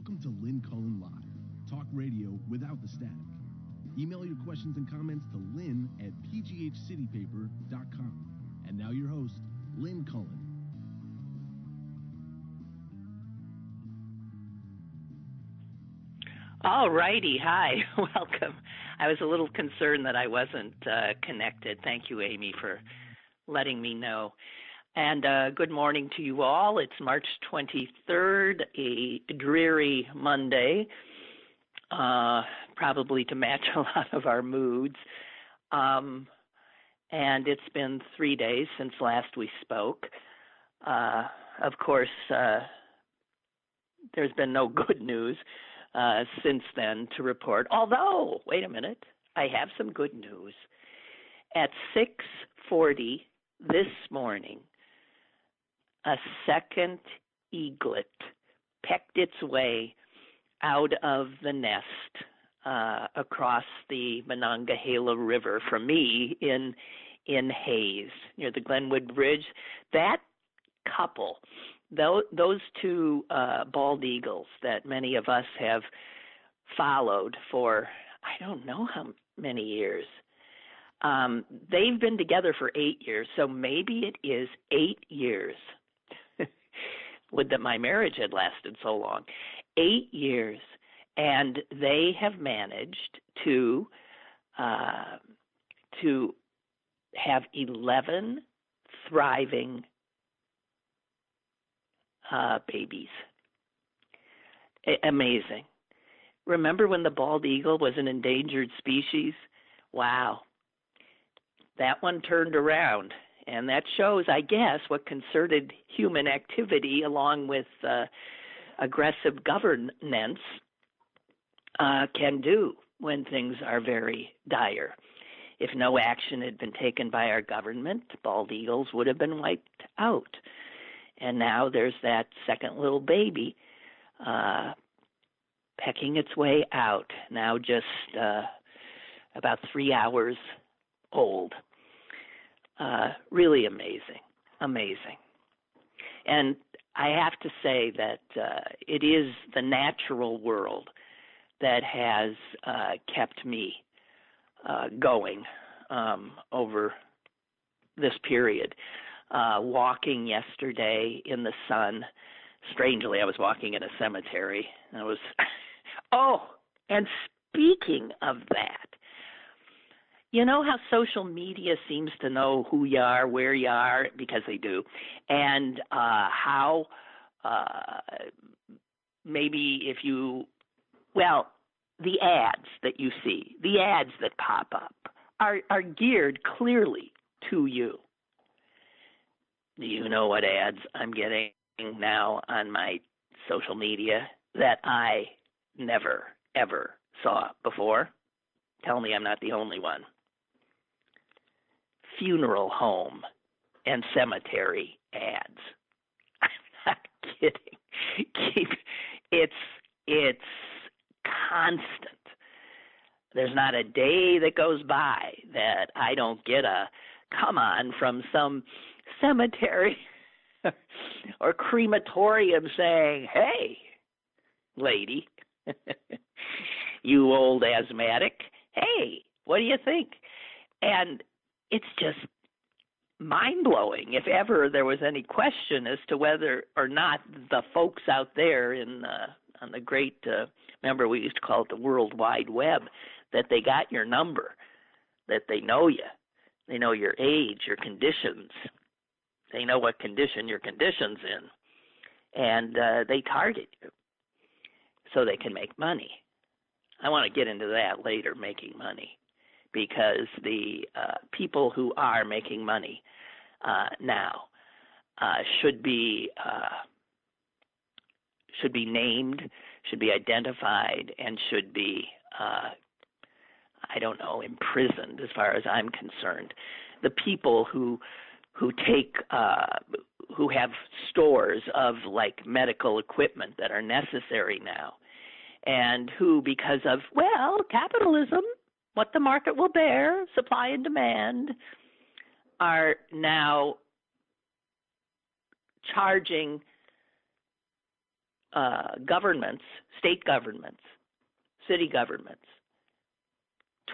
Welcome to Lynn Cullen Live, talk radio without the static. Email your questions and comments to lynn at pghcitypaper.com. And now your host, Lynn Cullen. All righty. Hi. Welcome. I was a little concerned that I wasn't uh, connected. Thank you, Amy, for letting me know. And uh, good morning to you all. It's March 23rd, a dreary Monday, uh, probably to match a lot of our moods. Um, and it's been three days since last we spoke. Uh, of course, uh, there's been no good news uh, since then to report. Although, wait a minute, I have some good news. At 6:40 this morning, a second eaglet pecked its way out of the nest uh, across the Monongahela River from me in in Hays near the Glenwood Bridge. That couple, those, those two uh, bald eagles that many of us have followed for I don't know how many years. Um, they've been together for eight years, so maybe it is eight years would that my marriage had lasted so long. Eight years, and they have managed to uh, to have eleven thriving uh, babies. A- amazing. Remember when the bald eagle was an endangered species? Wow. That one turned around and that shows, I guess, what concerted human activity along with uh, aggressive governance uh, can do when things are very dire. If no action had been taken by our government, bald eagles would have been wiped out. And now there's that second little baby uh, pecking its way out, now just uh, about three hours old. Uh, really amazing, amazing. And I have to say that uh, it is the natural world that has uh, kept me uh, going um, over this period. Uh, walking yesterday in the sun. Strangely, I was walking in a cemetery. I was, oh, and speaking of that, you know how social media seems to know who you are, where you are, because they do, and uh, how uh, maybe if you, well, the ads that you see, the ads that pop up are, are geared clearly to you. Do you know what ads I'm getting now on my social media that I never, ever saw before? Tell me I'm not the only one funeral home and cemetery ads. I'm not kidding. Keep it's it's constant. There's not a day that goes by that I don't get a come on from some cemetery or crematorium saying, "Hey, lady, you old asthmatic, hey, what do you think?" And it's just mind blowing. If ever there was any question as to whether or not the folks out there in uh, on the great, uh, remember we used to call it the World Wide Web, that they got your number, that they know you, they know your age, your conditions, they know what condition your condition's in, and uh, they target you so they can make money. I want to get into that later, making money because the uh, people who are making money uh, now uh, should be uh, should be named, should be identified, and should be uh, I don't know imprisoned as far as I'm concerned. The people who who take uh, who have stores of like medical equipment that are necessary now and who because of well capitalism what the market will bear, supply and demand, are now charging uh, governments, state governments, city governments,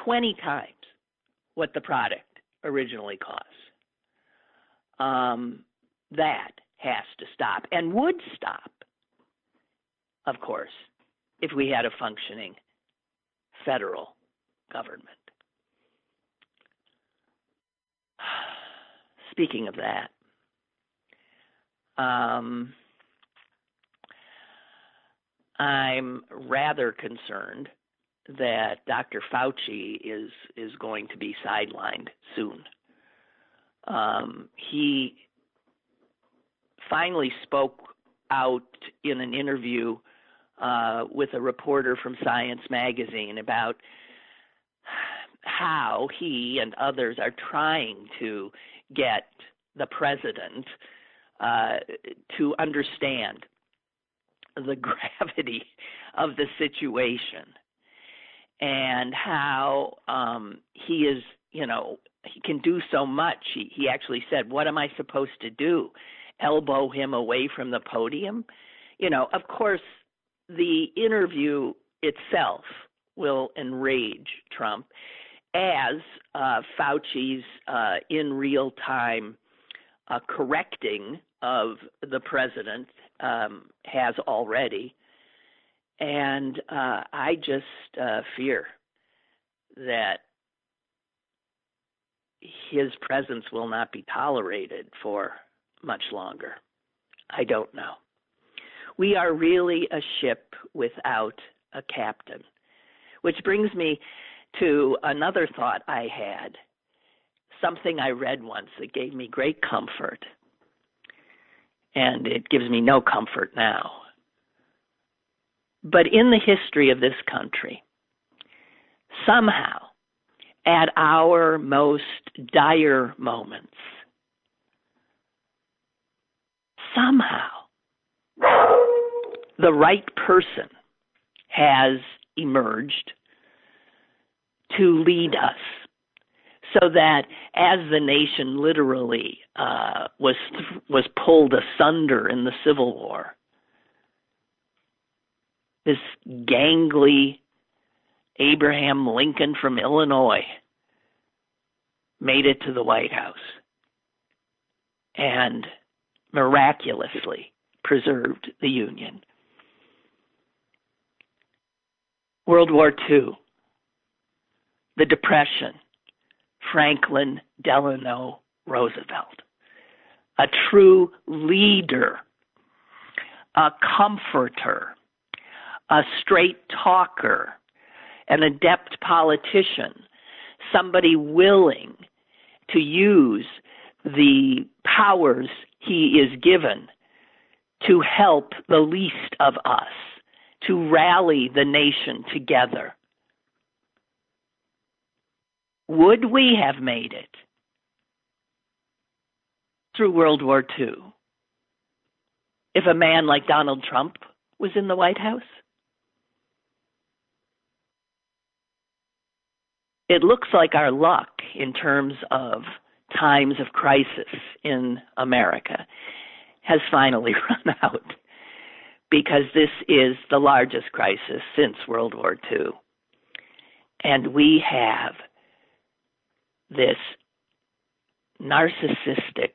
20 times what the product originally cost. Um, that has to stop and would stop, of course, if we had a functioning federal government. Speaking of that, um, I'm rather concerned that Dr. Fauci is is going to be sidelined soon. Um, he finally spoke out in an interview uh, with a reporter from Science Magazine about how he and others are trying to get the president uh, to understand the gravity of the situation and how um, he is, you know, he can do so much. He, he actually said, What am I supposed to do? Elbow him away from the podium? You know, of course, the interview itself will enrage Trump, as uh, Fauci's uh, in real time uh, correcting of the president um, has already. And uh, I just uh, fear that his presence will not be tolerated for much longer. I don't know. We are really a ship without a captain. Which brings me to another thought I had, something I read once that gave me great comfort. And it gives me no comfort now. But in the history of this country, somehow, at our most dire moments, somehow, the right person has emerged to lead us so that as the nation literally uh, was was pulled asunder in the Civil War, this gangly Abraham Lincoln from Illinois made it to the White House and miraculously preserved the Union. World War II, the Depression, Franklin Delano Roosevelt, a true leader, a comforter, a straight talker, an adept politician, somebody willing to use the powers he is given to help the least of us to rally the nation together. Would we have made it through World War II if a man like Donald Trump was in the White House? It looks like our luck in terms of times of crisis in America has finally run out because this is the largest crisis since World War II. And we have this narcissistic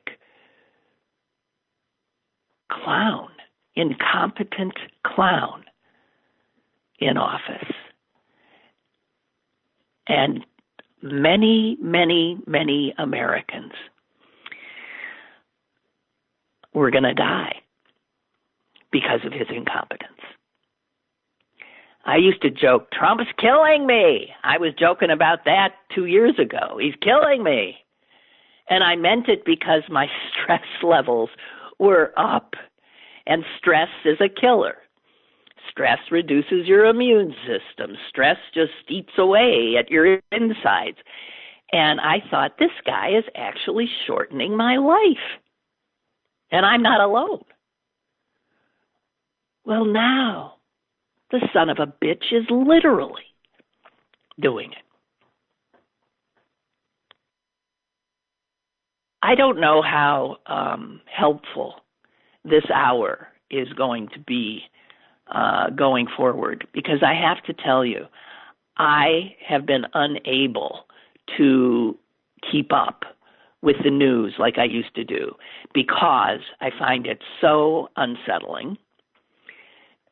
clown, incompetent clown in office. And many, many, many Americans were going to die because of his incompetence. I used to joke, Trump's killing me. I was joking about that two years ago. He's killing me. And I meant it because my stress levels were up. And stress is a killer. Stress reduces your immune system. Stress just eats away at your insides. And I thought, this guy is actually shortening my life. And I'm not alone. Well, now, the son of a bitch is literally doing it. I don't know how um, helpful this hour is going to be uh, going forward because I have to tell you, I have been unable to keep up with the news like I used to do because I find it so unsettling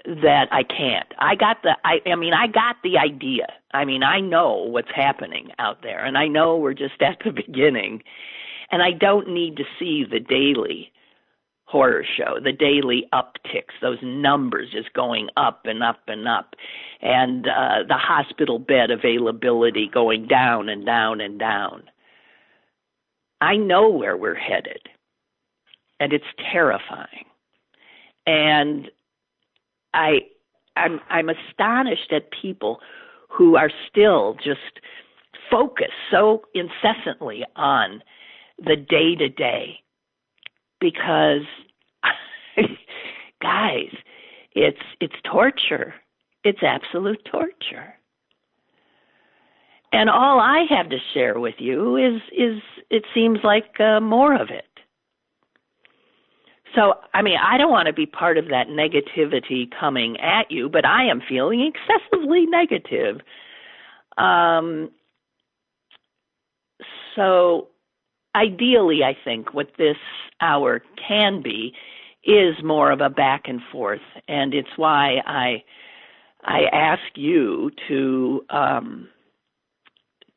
that I can't. I got the I I mean I got the idea. I mean I know what's happening out there and I know we're just at the beginning and I don't need to see the daily horror show, the daily upticks, those numbers just going up and up and up, and uh, the hospital bed availability going down and down and down. I know where we're headed, and it's terrifying. And I, I'm, I'm astonished at people who are still just focused so incessantly on the day to day because guys it's it's torture. It's absolute torture. And all i have to share with you is is it seems like uh, more of it so i mean i don't want to be part of that negativity coming at you but i am feeling excessively negative um so ideally, I think what this hour can be is more of a back and forth, and it's why I I ask you to um,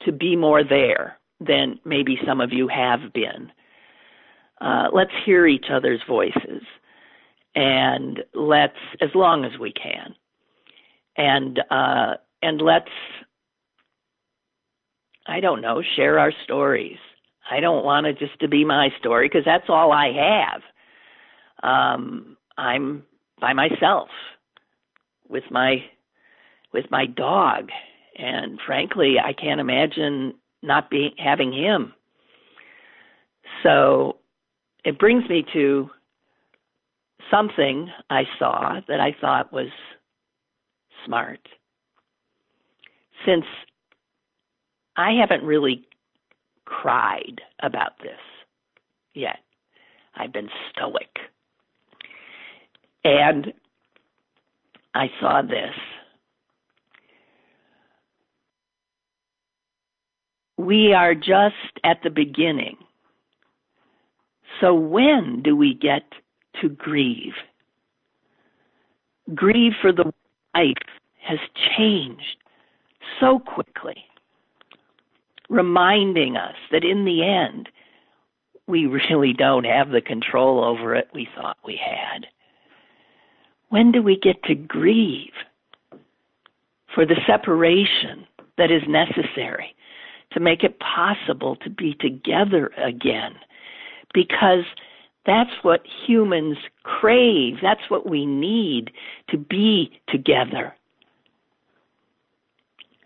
to be more there than maybe some of you have been. Uh, let's hear each other's voices, and let's as long as we can, and uh, and let's I don't know share our stories I don't want it just to be my story because that's all I have. Um, I'm by myself with my with my dog, and frankly, I can't imagine not being having him. So it brings me to something I saw that I thought was smart. Since I haven't really cried about this yet. I've been stoic. And I saw this. We are just at the beginning. So when do we get to grieve? Grieve for the life has changed so quickly reminding us that in the end, we really don't have the control over it we thought we had. When do we get to grieve for the separation that is necessary to make it possible to be together again? Because that's what humans crave. That's what we need to be together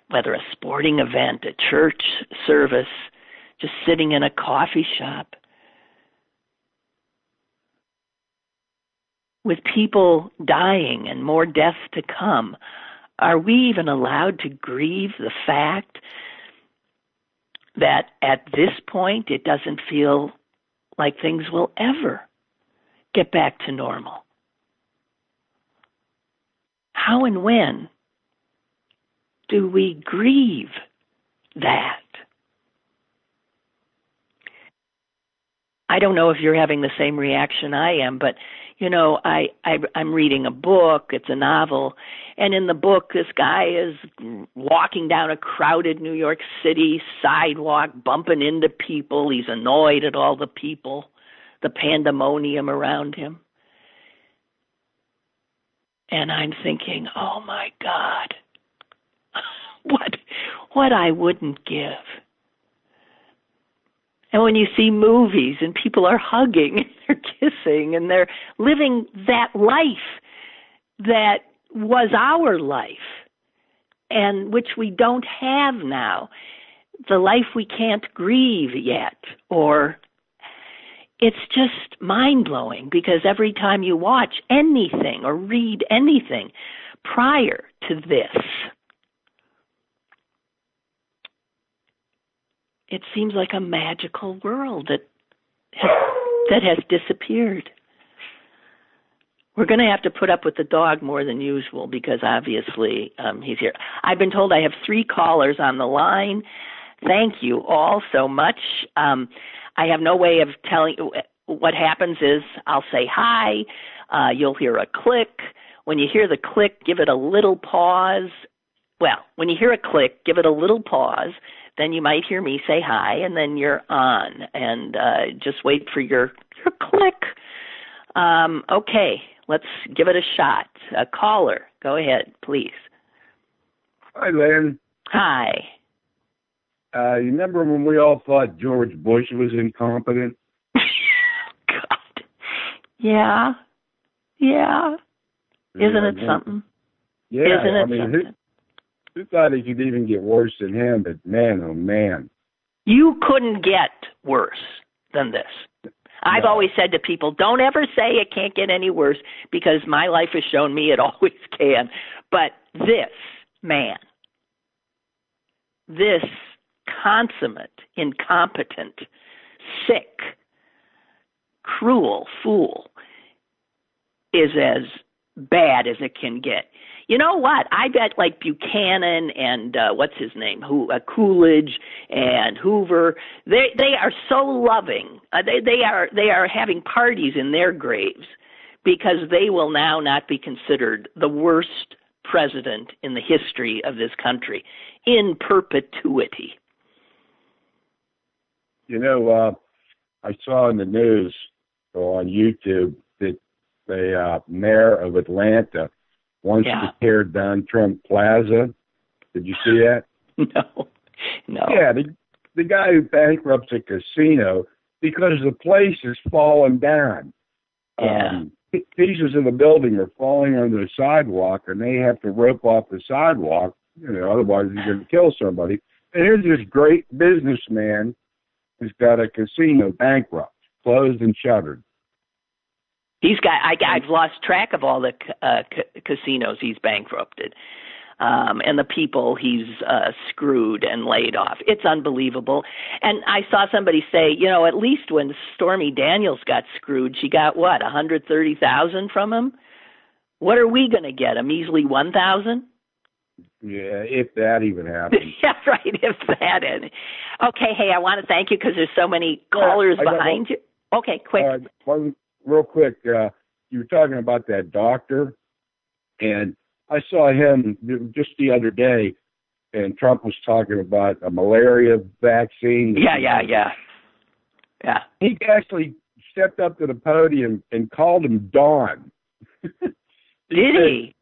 whether a sporting event, a church service, just sitting in a coffee shop. With people dying and more deaths to come, are we even allowed to grieve the fact that at this point it doesn't feel like things will ever get back to normal? How and when do we grieve that? I don't know if you're having the same reaction I am, but you know, I, I I'm reading a book. It's a novel, and in the book, this guy is walking down a crowded New York City sidewalk, bumping into people. He's annoyed at all the people, the pandemonium around him, and I'm thinking, oh my God, what what I wouldn't give. And when you see movies and people are hugging and they're kissing and they're living that life that was our life and which we don't have now, the life we can't grieve yet, or it's just mind blowing because every time you watch anything or read anything prior to this, it seems like a magical world that has, that has disappeared. We're going to have to put up with the dog more than usual because obviously um, he's here. I've been told I have three callers on the line. Thank you all so much. Um, I have no way of telling what happens is I'll say hi, uh, you'll hear a click. When you hear the click, give it a little pause. Well, when you hear a click, give it a little pause. Then you might hear me say hi, and then you're on. And uh, just wait for your your click. Um, okay, let's give it a shot. A caller, go ahead, please. Hi, Lynn. Hi. Uh, you remember when we all thought George Bush was incompetent? God. Yeah. Yeah. Isn't it something? Yeah. Isn't it I mean, something? Who, thought it could even get worse than him? But man, oh man. You couldn't get worse than this. I've No. always said to people, don't ever say it can't get any worse because my life has shown me it always can. But this man, this consummate, incompetent, sick, cruel fool is as bad as it can get. You know what? I bet like Buchanan and uh, what's his name, who uh, Coolidge and Hoover, they they are so loving. Uh, they they are they are having parties in their graves because they will now not be considered the worst president in the history of this country in perpetuity. You know, uh, I saw in the news or on YouTube that the uh, mayor of Atlanta wants Yeah. to tear down Trump Plaza. Did you see that? No, no. Yeah, the the guy who bankrupts a casino because the place is falling down. Yeah. Um, pieces of the building are falling onto the sidewalk, and they have to rope off the sidewalk. You know, otherwise he's going to kill somebody. And here's this great businessman who's got a casino bankrupt, closed and shuttered. He's got. I, I've lost track of all the uh, ca- casinos he's bankrupted, um, and the people he's uh, screwed and laid off. It's unbelievable. And I saw somebody say, you know, at least when Stormy Daniels got screwed, she got what, a hundred thirty thousand from him. What are we going to get? A measly one thousand? Yeah, if that even happens. yeah, right. If that any. Okay. Hey, I want to thank you because there's so many callers behind you. Okay, quick. Uh, one, real quick, uh, you were talking about that doctor, and I saw him just the other day, and Trump was talking about a malaria vaccine. yeah, yeah, yeah, yeah. He actually stepped up to the podium and called him Don. Did said- he?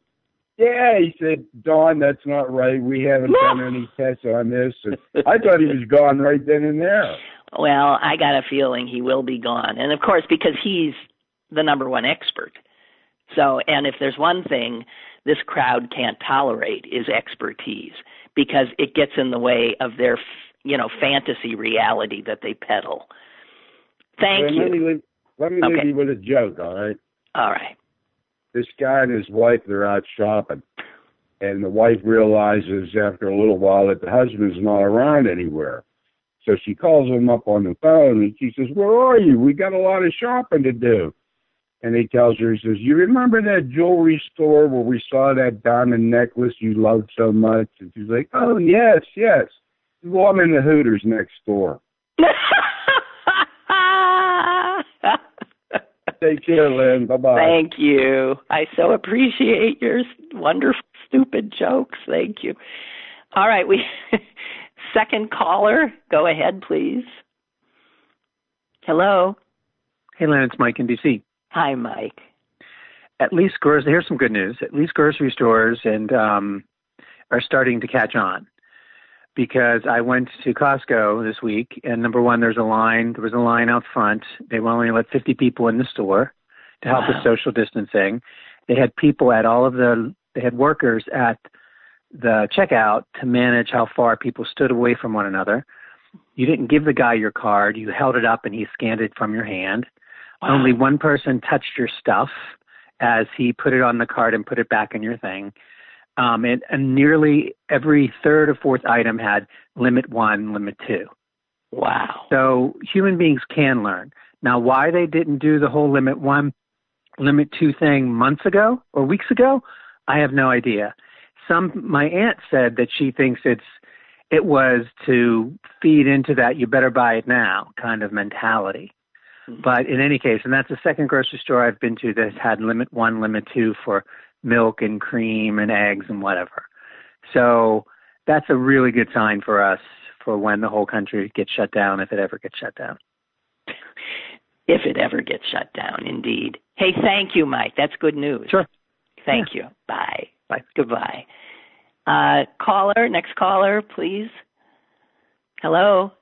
Yeah, he said, Don, that's not right. We haven't done any tests on this. And I thought he was gone right then and there. Well, I got a feeling he will be gone. And of course, because he's the number one expert. So, and if there's one thing this crowd can't tolerate is expertise because it gets in the way of their, you know, fantasy reality that they peddle. Thank And Let me you. leave, let me leave Okay. you with a joke, all right? All right. this guy and his wife they're out shopping and the wife realizes after a little while that the husband's not around anywhere so she calls him up on the phone and she says where are you we got a lot of shopping to do and he tells her he says you remember that jewelry store where we saw that diamond necklace you loved so much and she's like oh yes yes well i'm in the hooters next door take care lynn bye bye Thank you. I so appreciate your wonderful, stupid jokes. Thank you. All right, we second caller. Go ahead, please. Hello. Hey, Lynn, it's Mike in DC. Hi, Mike. At least grocery. Here's some good news. At least grocery stores and um, are starting to catch on. Because I went to Costco this week, and number one, there's a line. There was a line out front. They only let 50 people in the store to help Wow. with social distancing. They had people at all of the. They had workers at the checkout to manage how far people stood away from one another. You didn't give the guy your card. You held it up and he scanned it from your hand. Wow. Only one person touched your stuff as he put it on the card and put it back in your thing. Um, and, and nearly every third or fourth item had limit one, limit two. Wow. So human beings can learn. Now, why they didn't do the whole limit one limit two thing months ago or weeks ago? I have no idea. Some my aunt said that she thinks it's it was to feed into that you better buy it now kind of mentality. But in any case, and that's the second grocery store I've been to that's had limit one, limit two for milk and cream and eggs and whatever. So that's a really good sign for us for when the whole country gets shut down, if it ever gets shut down. If it ever gets shut down, indeed. Hey, thank you, Mike. That's good news. Sure. Thank yeah. you. Bye. Bye. Goodbye. Uh, caller, next caller, please. Hello.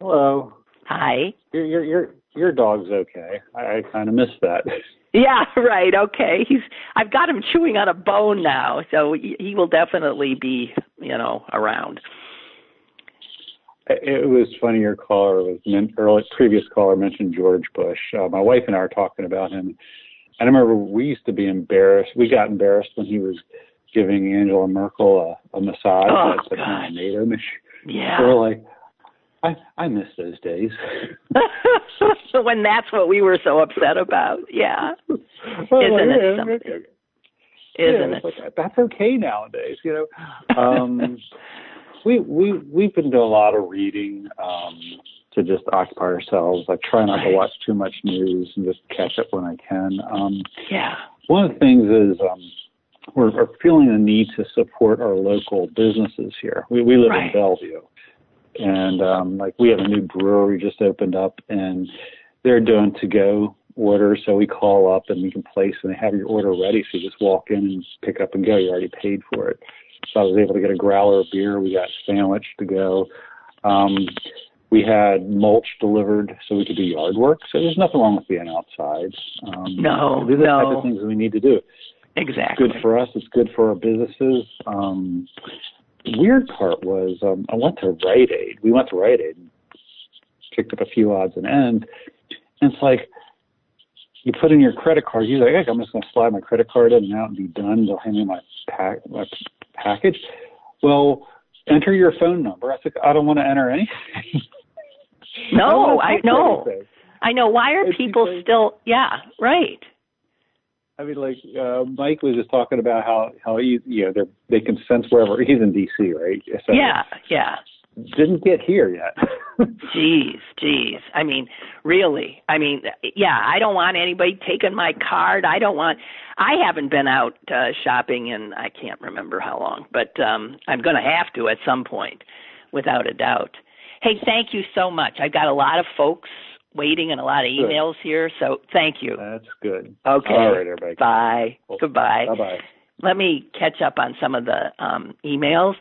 Hello. Hi. Your your your your dog's okay. I, I kind of missed that. Yeah, right. Okay. He's I've got him chewing on a bone now, so he, he will definitely be, you know, around. It was funny. Your caller was early. Previous caller mentioned George Bush. Uh, my wife and I were talking about him. and I remember we used to be embarrassed. We got embarrassed when he was giving Angela Merkel a, a massage oh, at the God. NATO. Yeah. We were like, I I miss those days. so when that's what we were so upset about, yeah. Well, Isn't like, it something? Yeah, Isn't it's it? Like, that's okay nowadays, you know. Um, we we we've been doing a lot of reading um, to just occupy ourselves. I try not to watch too much news and just catch up when I can. Um, yeah. One of the things is um, we're, we're feeling the need to support our local businesses here. We we live Right. in Bellevue, and um, like we have a new brewery just opened up, and they're doing to go orders. So we call up and we can place, and they have your order ready. So you just walk in and pick up and go. You already paid for it. So I was able to get a growler of beer. We got sandwich to go. Um, we had mulch delivered so we could do yard work. So there's nothing wrong with being outside. Um, No, these are the type of things that we need to do. Exactly. Good for us. It's good for our businesses. Um, weird part was um, I went to Rite Aid. We went to Rite Aid, and picked up a few odds and ends, and it's like you put in your credit card. You're like, "Heck, I'm just going to slide my credit card in and out and be done. They'll hand me my pack my package. Well, enter your phone number. I said, I don't want to enter anything. No, don't I know. anything. I know. Why are It's people because- still? Yeah, right. I mean, like uh, Mike was just talking about how how he, you know they they can sense wherever he's in D.C. right? So Yeah, yeah. didn't get here yet. Jeez, jeez. I mean, really. I mean, yeah. I don't want anybody taking my card. I don't want. I haven't been out uh, shopping in I can't remember how long, but um I'm going to have to at some point, without a doubt. Hey, thank you so much. I've got a lot of folks waiting and a lot of Good. emails here, so thank you. That's good. Okay. All right, everybody. Bye. Cool. Goodbye. Bye bye. Let me catch up on some of the um, emails.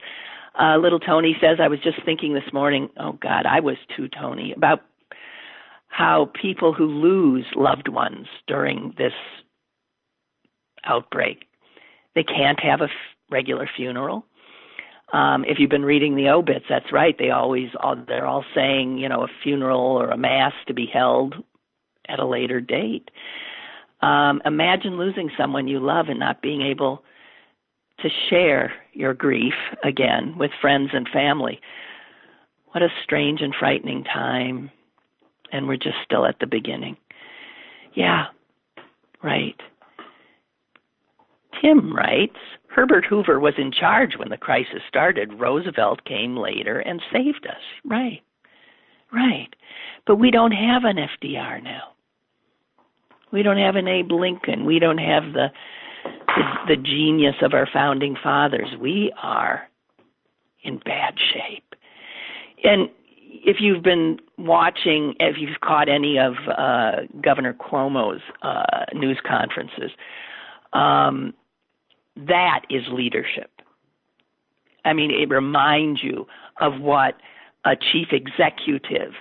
Uh, little Tony says, I was just thinking this morning, oh God, I was too, Tony, about how people who lose loved ones during this outbreak, they can't have a f- regular funeral. Um, if you've been reading the obits, that's right. They always, all, they're all saying, you know, a funeral or a mass to be held at a later date. Um, imagine losing someone you love and not being able to share your grief again with friends and family. What a strange and frightening time. And we're just still at the beginning. Yeah, right. Tim writes Herbert Hoover was in charge when the crisis started. Roosevelt came later and saved us. Right, right. But we don't have an FDR now. We don't have an Abe Lincoln. We don't have the, the the genius of our founding fathers. We are in bad shape. And if you've been watching, if you've caught any of uh, Governor Cuomo's uh, news conferences, um, that is leadership. I mean, it reminds you of what a chief executive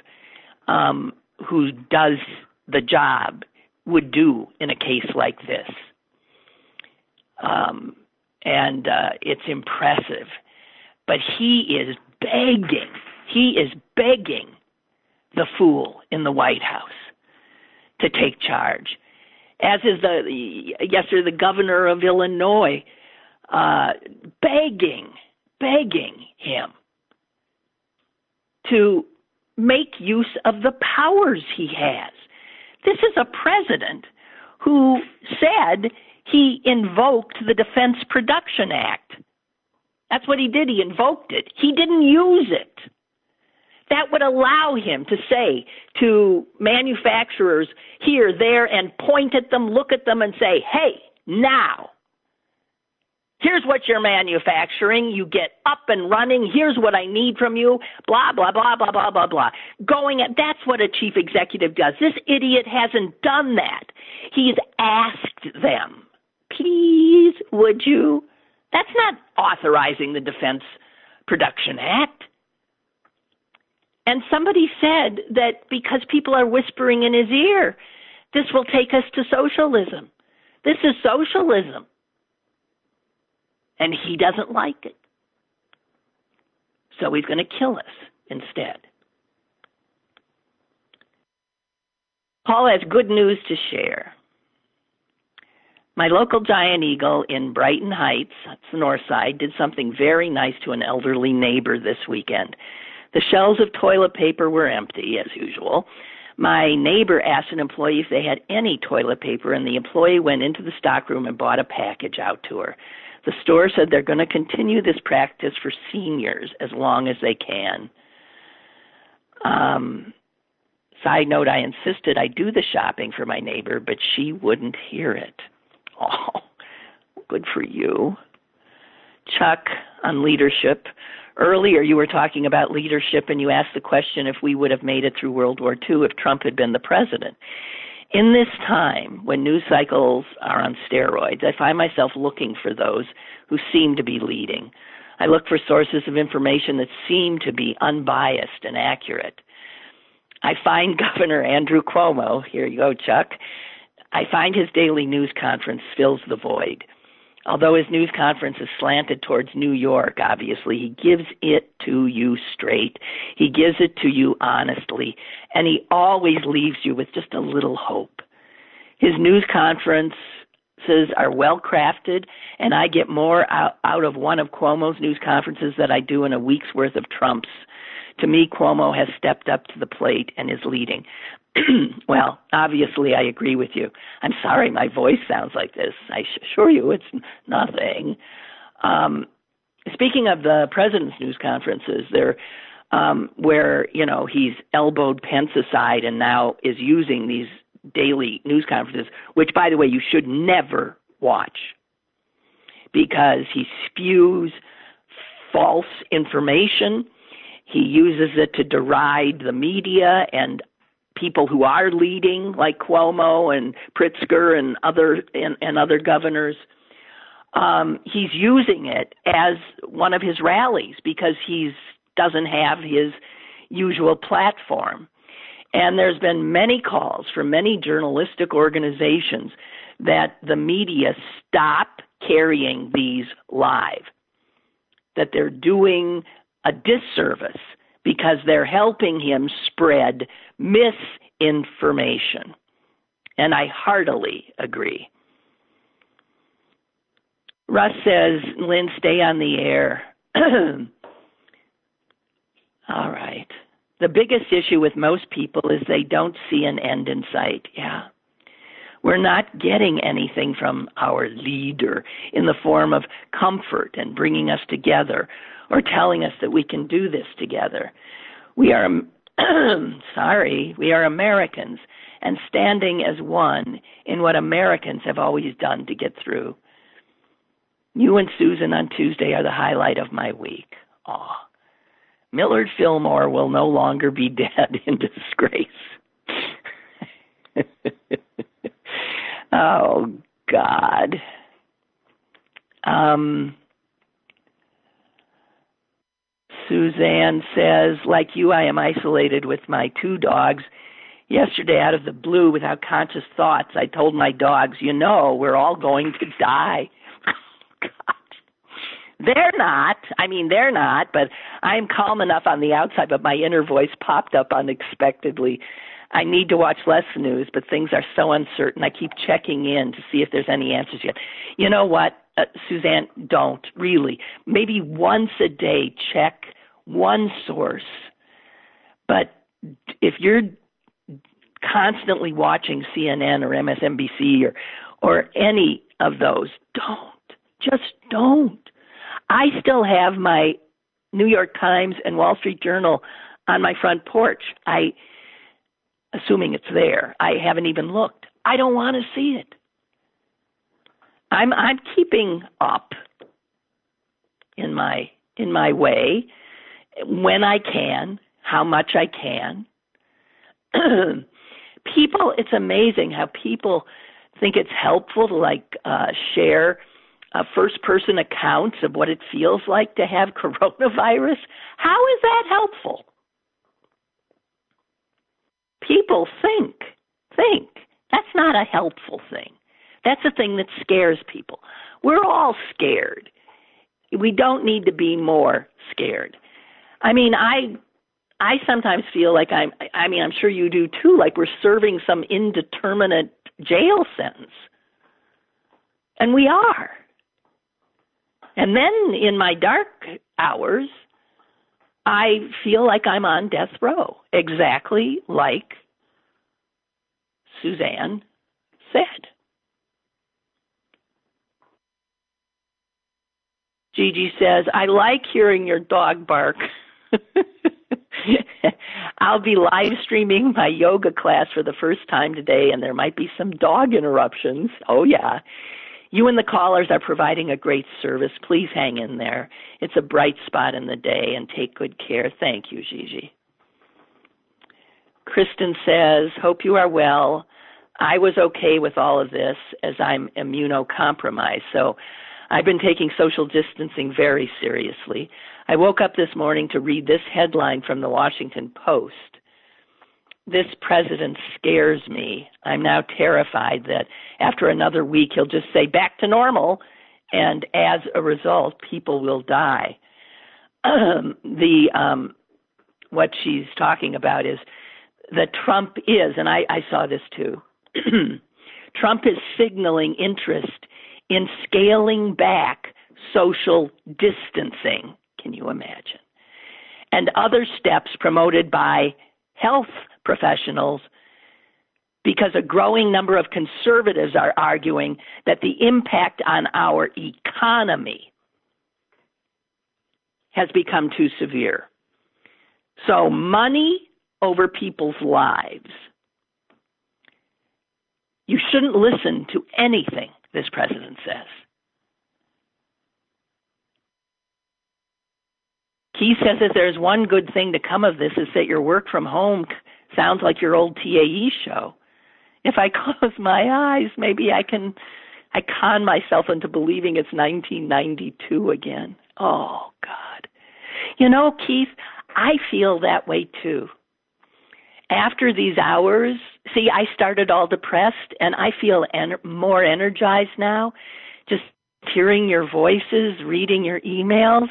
um, who does the job would do in a case like this. Um, and uh, it's impressive. But he is begging, he is begging the fool in the White House to take charge. As is the yesterday the governor of Illinois, uh, begging, begging him to make use of the powers he has. This is a president who said he invoked the Defense Production Act. That's what he did. He invoked it. He didn't use it. That would allow him to say to manufacturers here, there, and point at them, look at them, and say, hey, now, here's what you're manufacturing. You get up and running. Here's what I need from you. Blah, blah, blah, blah, blah, blah, blah. Going at, that's what a chief executive does. This idiot hasn't done that. He's asked them, please, would you? That's not authorizing the Defense Production Act. And somebody said that because people are whispering in his ear, this will take us to socialism. This is socialism. And he doesn't like it. So he's going to kill us instead. Paul has good news to share. My local giant eagle in Brighton Heights, that's the north side, did something very nice to an elderly neighbor this weekend. The shelves of toilet paper were empty, as usual. My neighbor asked an employee if they had any toilet paper, and the employee went into the stockroom and bought a package out to her. The store said they're going to continue this practice for seniors as long as they can. Um, side note, I insisted I do the shopping for my neighbor, but she wouldn't hear it. Oh, good for you. Chuck on leadership. Earlier, you were talking about leadership, and you asked the question if we would have made it through World War II if Trump had been the president. In this time, when news cycles are on steroids, I find myself looking for those who seem to be leading. I look for sources of information that seem to be unbiased and accurate. I find Governor Andrew Cuomo, here you go, Chuck, I find his daily news conference fills the void. Although his news conference is slanted towards New York, obviously, he gives it to you straight. He gives it to you honestly, and he always leaves you with just a little hope. His news conferences are well crafted, and I get more out, out of one of Cuomo's news conferences than I do in a week's worth of Trump's. To me, Cuomo has stepped up to the plate and is leading. well, obviously, I agree with you. I'm sorry my voice sounds like this. I assure you it's nothing. Um, speaking of the president's news conferences, there, um, where you know he's elbowed Pence aside and now is using these daily news conferences, which, by the way, you should never watch because he spews false information. He uses it to deride the media and people who are leading, like Cuomo and Pritzker and other and, and other governors. Um, he's using it as one of his rallies because he doesn't have his usual platform. And there's been many calls from many journalistic organizations that the media stop carrying these live, that they're doing a disservice because they're helping him spread misinformation. And I heartily agree. Russ says, Lynn, stay on the air. All right. The biggest issue with most people is they don't see an end in sight. Yeah. We're not getting anything from our leader in the form of comfort and bringing us together or telling us that we can do this together. We are, sorry, we are Americans and standing as one in what Americans have always done to get through. You and Susan on Tuesday are the highlight of my week. Aw. Millard Fillmore will no longer be dead in disgrace. oh, God. Um, Suzanne says, like you, I am isolated with my two dogs. Yesterday, out of the blue, without conscious thoughts, I told my dogs, you know, we're all going to die. God. They're not. I mean, they're not, but I'm calm enough on the outside, but my inner voice popped up unexpectedly. I need to watch less news, but things are so uncertain. I keep checking in to see if there's any answers yet. You know what, uh, Suzanne? Don't really. Maybe once a day, check one source. But if you're constantly watching CNN or MSNBC or or any of those. Don't. Just don't. I still have my New York Times and Wall Street Journal on my front porch. I assuming it's there. I haven't even looked. I don't want to see it. I'm I'm keeping up in my in my way when I can, how much I can. people, it's amazing how people think it's helpful to like uh, share uh, first person accounts of what it feels like to have coronavirus. How is that helpful? People think, think. That's not a helpful thing. That's a thing that scares people. We're all scared. We don't need to be more scared. I mean, I I sometimes feel like I'm I mean, I'm sure you do too, like we're serving some indeterminate jail sentence. And we are. And then in my dark hours, I feel like I'm on death row, exactly like Suzanne said. Gigi says, I like hearing your dog bark. I'll be live streaming my yoga class for the first time today, and there might be some dog interruptions. Oh, yeah. You and the callers are providing a great service. Please hang in there. It's a bright spot in the day, and take good care. Thank you, Gigi. Kristen says, Hope you are well. I was okay with all of this as I'm immunocompromised. So I've been taking social distancing very seriously. I woke up this morning to read this headline from the Washington Post. This president scares me. I'm now terrified that after another week he'll just say back to normal, and as a result, people will die. Um, the um, what she's talking about is that Trump is, and I, I saw this too. Trump is signaling interest in scaling back social distancing. Can you imagine? And other steps promoted by health professionals because a growing number of conservatives are arguing that the impact on our economy has become too severe. So, money over people's lives. You shouldn't listen to anything this president says. He says that there's one good thing to come of this is that your work from home sounds like your old TAE show. If I close my eyes, maybe I can I con myself into believing it's 1992 again. Oh God. You know, Keith, I feel that way too. After these hours, see, I started all depressed and I feel en- more energized now. Just hearing your voices, reading your emails.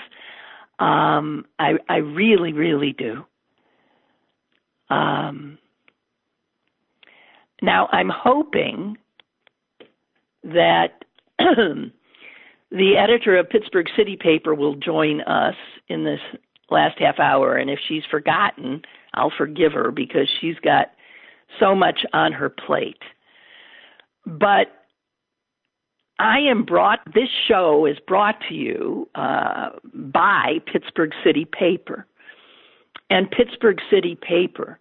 Um, I, I really, really do. Um, now, I'm hoping that the editor of Pittsburgh City Paper will join us in this last half hour. And if she's forgotten, I'll forgive her because she's got so much on her plate. But I am brought, this show is brought to you uh, by Pittsburgh City Paper. And Pittsburgh City Paper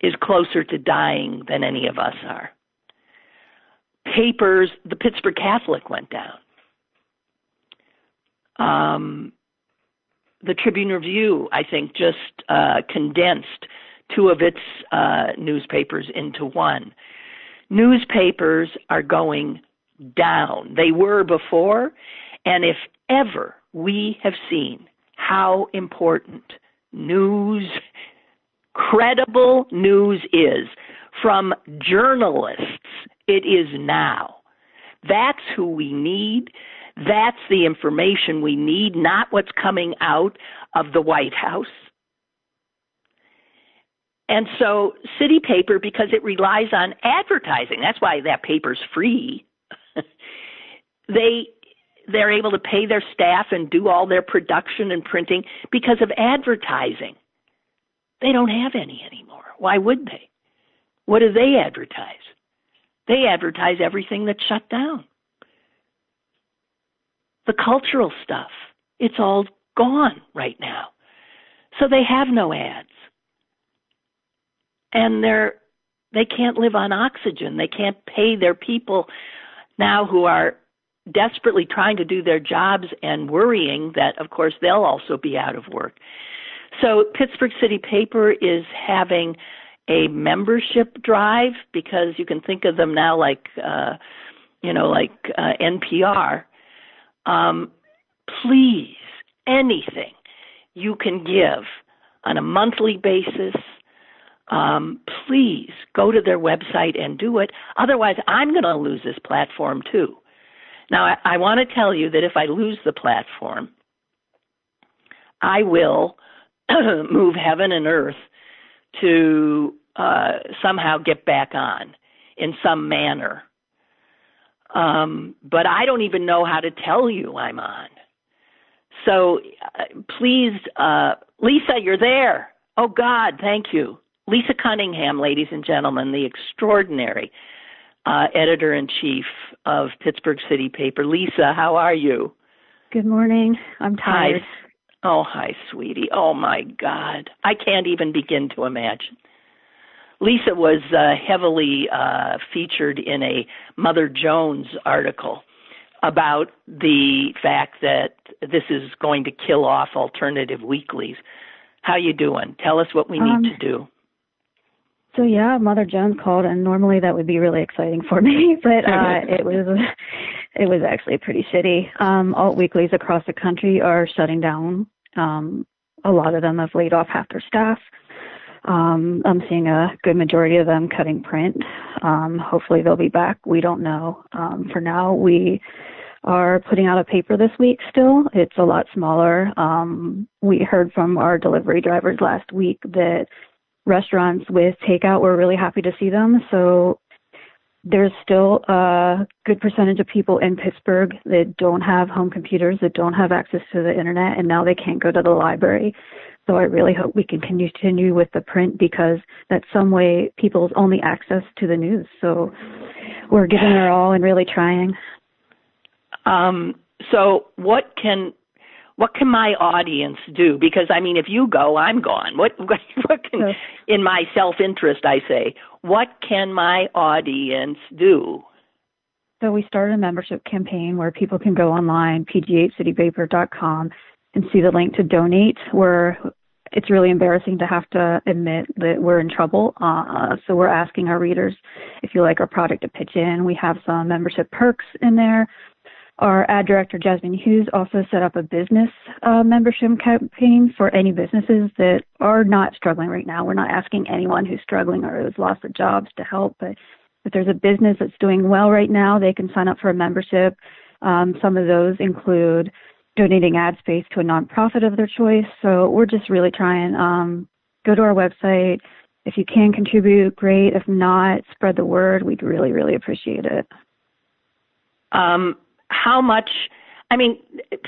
is closer to dying than any of us are. Papers, the Pittsburgh Catholic went down. Um, the Tribune Review, I think, just uh, condensed two of its uh, newspapers into one. Newspapers are going down. They were before, and if ever we have seen how important news, credible news is from journalists, it is now. That's who we need. That's the information we need, not what's coming out of the White House. And so, City Paper, because it relies on advertising, that's why that paper's free. they they're able to pay their staff and do all their production and printing because of advertising. They don't have any anymore. Why would they? what do they advertise? They advertise everything that's shut down. The cultural stuff, it's all gone right now. So they have no ads. And they're they can't live on oxygen. They can't pay their people now who are desperately trying to do their jobs and worrying that of course they'll also be out of work. So Pittsburgh City Paper is having a membership drive because you can think of them now like uh you know like uh, NPR um please anything you can give on a monthly basis um, please go to their website and do it. Otherwise, I'm going to lose this platform too. Now, I, I want to tell you that if I lose the platform, I will move heaven and earth to uh, somehow get back on in some manner. Um, but I don't even know how to tell you I'm on. So uh, please, uh, Lisa, you're there. Oh God, thank you. Lisa Cunningham, ladies and gentlemen, the extraordinary uh, editor in chief of Pittsburgh City Paper. Lisa, how are you? Good morning. I'm tired. Hi. Oh, hi, sweetie. Oh, my God. I can't even begin to imagine. Lisa was uh, heavily uh, featured in a Mother Jones article about the fact that this is going to kill off alternative weeklies. How you doing? Tell us what we need Um, to do. So yeah, Mother Jones called, and normally that would be really exciting for me, but uh, it was it was actually pretty shitty. Um, alt weeklies across the country are shutting down. Um, a lot of them have laid off half their staff. Um, I'm seeing a good majority of them cutting print. Um, hopefully they'll be back. We don't know. Um, for now, we are putting out a paper this week still. It's a lot smaller. Um, we heard from our delivery drivers last week that restaurants with takeout were really happy to see them. So there's still a good percentage of people in Pittsburgh that don't have home computers, that don't have access to the internet, and now they can't go to the library. So I really hope we can continue with the print because that's some way people's only access to the news. So we're giving our all and really trying. Um, so what can what can my audience do? Because I mean, if you go, I'm gone. What what, what can, in my self interest, I say, what can my audience do? So we started a membership campaign where people can go online, pghcitypaper.com, and see the link to donate. Where it's really embarrassing to have to admit that we're in trouble. Uh, so we're asking our readers if you like our product to pitch in. We have some membership perks in there. Our ad director Jasmine Hughes also set up a business uh, membership campaign for any businesses that are not struggling right now. We're not asking anyone who's struggling or who's lost their jobs to help, but if there's a business that's doing well right now, they can sign up for a membership. Um, some of those include donating ad space to a nonprofit of their choice. So we're just really trying. Um, go to our website. If you can contribute, great. If not, spread the word. We'd really, really appreciate it. Um, how much? I mean,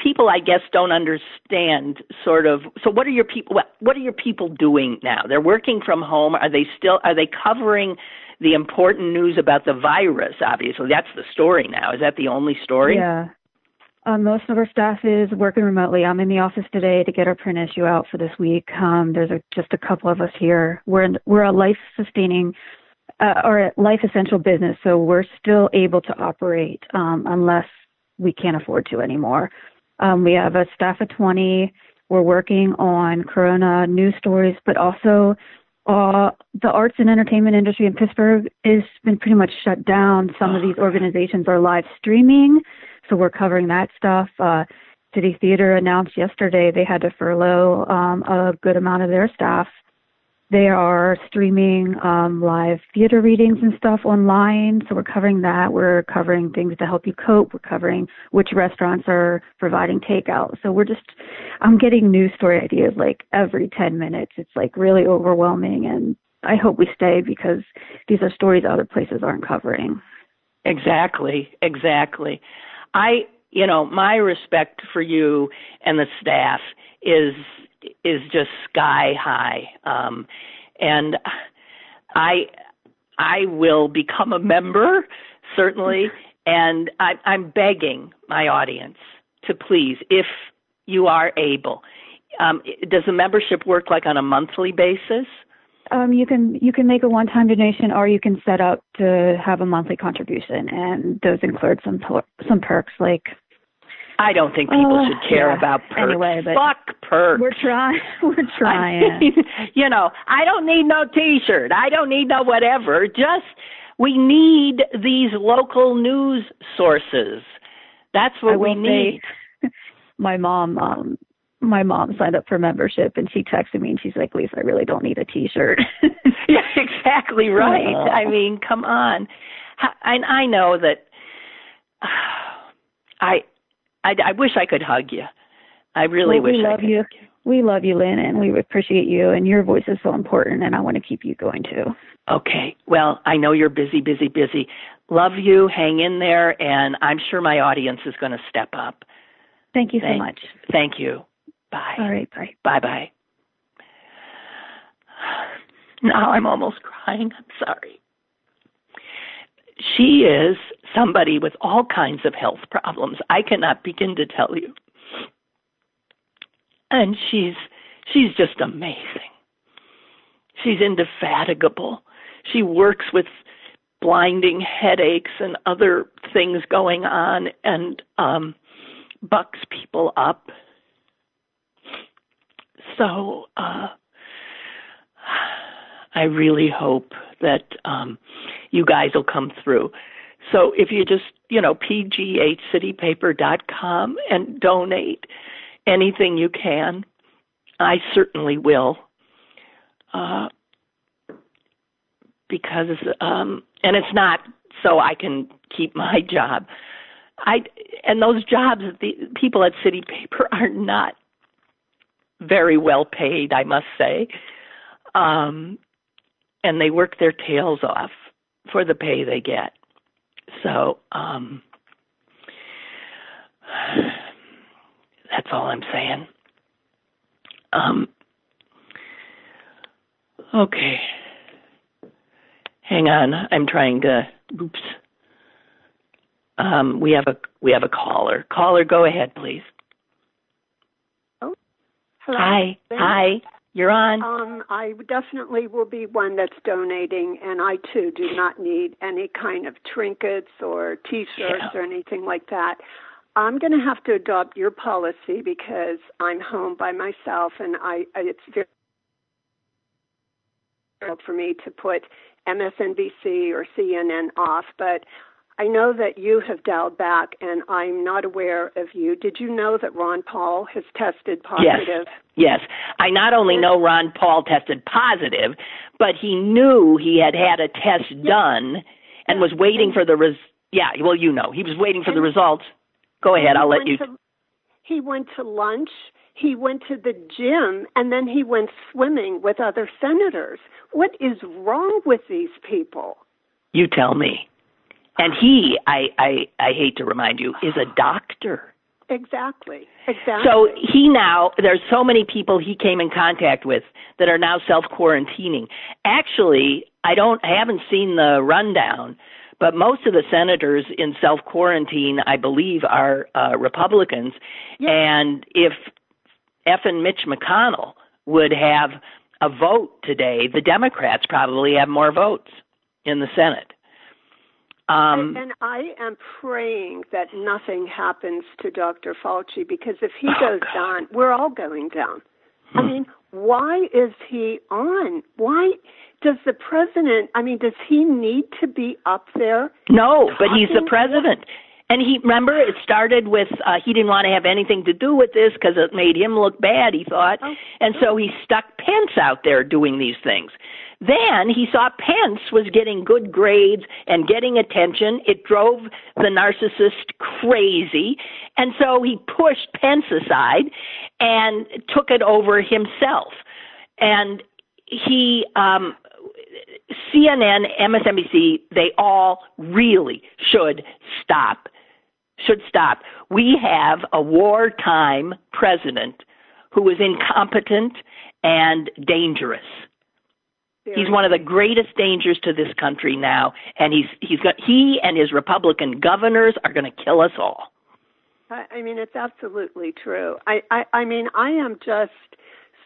people, I guess, don't understand sort of. So, what are your people? What, what are your people doing now? They're working from home. Are they still? Are they covering the important news about the virus? Obviously, that's the story now. Is that the only story? Yeah. Um, most of our staff is working remotely. I'm in the office today to get our print issue out for this week. Um, there's a, just a couple of us here. We're in, we're a life sustaining uh, or life essential business, so we're still able to operate um, unless we can't afford to anymore. Um, we have a staff of 20. We're working on Corona news stories, but also uh, the arts and entertainment industry in Pittsburgh has been pretty much shut down. Some of these organizations are live streaming, so we're covering that stuff. Uh, City Theater announced yesterday they had to furlough um, a good amount of their staff. They are streaming um, live theater readings and stuff online, so we're covering that. We're covering things to help you cope. We're covering which restaurants are providing takeout. So we're just, I'm getting news story ideas like every 10 minutes. It's like really overwhelming, and I hope we stay because these are stories other places aren't covering. Exactly, exactly. I, you know, my respect for you and the staff is is just sky high. Um, and I I will become a member, certainly. And I, I'm begging my audience to please, if you are able, um, does the membership work like on a monthly basis? Um, you can you can make a one-time donation, or you can set up to have a monthly contribution, and those include some some perks like. I don't think people uh, should care yeah. about perks. Anyway, but Fuck perks. We're trying. We're trying. I mean, you know, I don't need no T-shirt. I don't need no whatever. Just we need these local news sources. That's what we need. Say, my mom um my mom signed up for membership and she texted me and she's like, Lisa, I really don't need a t-shirt. yeah, exactly right. Oh. I mean, come on. I, I know that I, I, I wish I could hug you. I really well, wish we love I could. you. We love you, Lynn, and we appreciate you. And your voice is so important, and I want to keep you going too. Okay. Well, I know you're busy, busy, busy. Love you. Hang in there, and I'm sure my audience is going to step up. Thank you thank, so much. Thank you. Bye. All right. Bye. Bye bye. Now I'm almost crying. I'm sorry. She is somebody with all kinds of health problems. I cannot begin to tell you. And she's she's just amazing. She's indefatigable. She works with blinding headaches and other things going on and um bucks people up so uh, I really hope that um, you guys will come through. So if you just, you know, pghcitypaper.com and donate anything you can, I certainly will. Uh, because, um, and it's not so I can keep my job. I and those jobs, the people at City Paper are not very well paid, I must say. Um, and they work their tails off for the pay they get. So um, that's all I'm saying. Um, okay. Hang on, I'm trying to. Oops. Um, we have a we have a caller. Caller, go ahead, please. Oh, Hello. Hi. Hi. You're on. Um, I definitely will be one that's donating, and I too do not need any kind of trinkets or T-shirts Yeah. or anything like that. I'm going to have to adopt your policy because I'm home by myself, and I it's very difficult for me to put MSNBC or CNN off, but I know that you have dialed back, and I'm not aware of you. Did you know that Rand Paul has tested positive? Yes. Yes. I not only know Rand Paul tested positive, but he knew he had had a test done and was waiting for the res. Yeah, well, you know, he was waiting for the results. Go ahead, I'll let you. to- he went to lunch. He went to the gym, and then he went swimming with other senators. What is wrong with these people? You tell me. And he, I, I, I hate to remind you, is a doctor. Exactly. Exactly. So he now, there's so many people he came in contact with that are now self quarantining. Actually, I don't, I haven't seen the rundown, but most of the senators in self quarantine, I believe, are uh, Republicans. Yeah. And if F and Mitch McConnell would have a vote today, the Democrats probably have more votes in the Senate. Um, and, and I am praying that nothing happens to Dr. Fauci because if he Oh, goes God. down, we're all going down. I Hmm. mean, why is he on? Why does the president, I mean, does he need to be up there? No, but he's the president. And he remember it started with uh, he didn't want to have anything to do with this because it made him look bad. He thought, Oh, and so he stuck Pence out there doing these things. Then he saw Pence was getting good grades and getting attention. It drove the narcissist crazy, and so he pushed Pence aside and took it over himself. And he um CNN, MSNBC, they all really should stop. Should stop. We have a wartime president who is incompetent and dangerous. He's one of the greatest dangers to this country now, and he's he's got he and his Republican governors are going to kill us all. I, I mean, it's absolutely true. I, I, I mean, I am just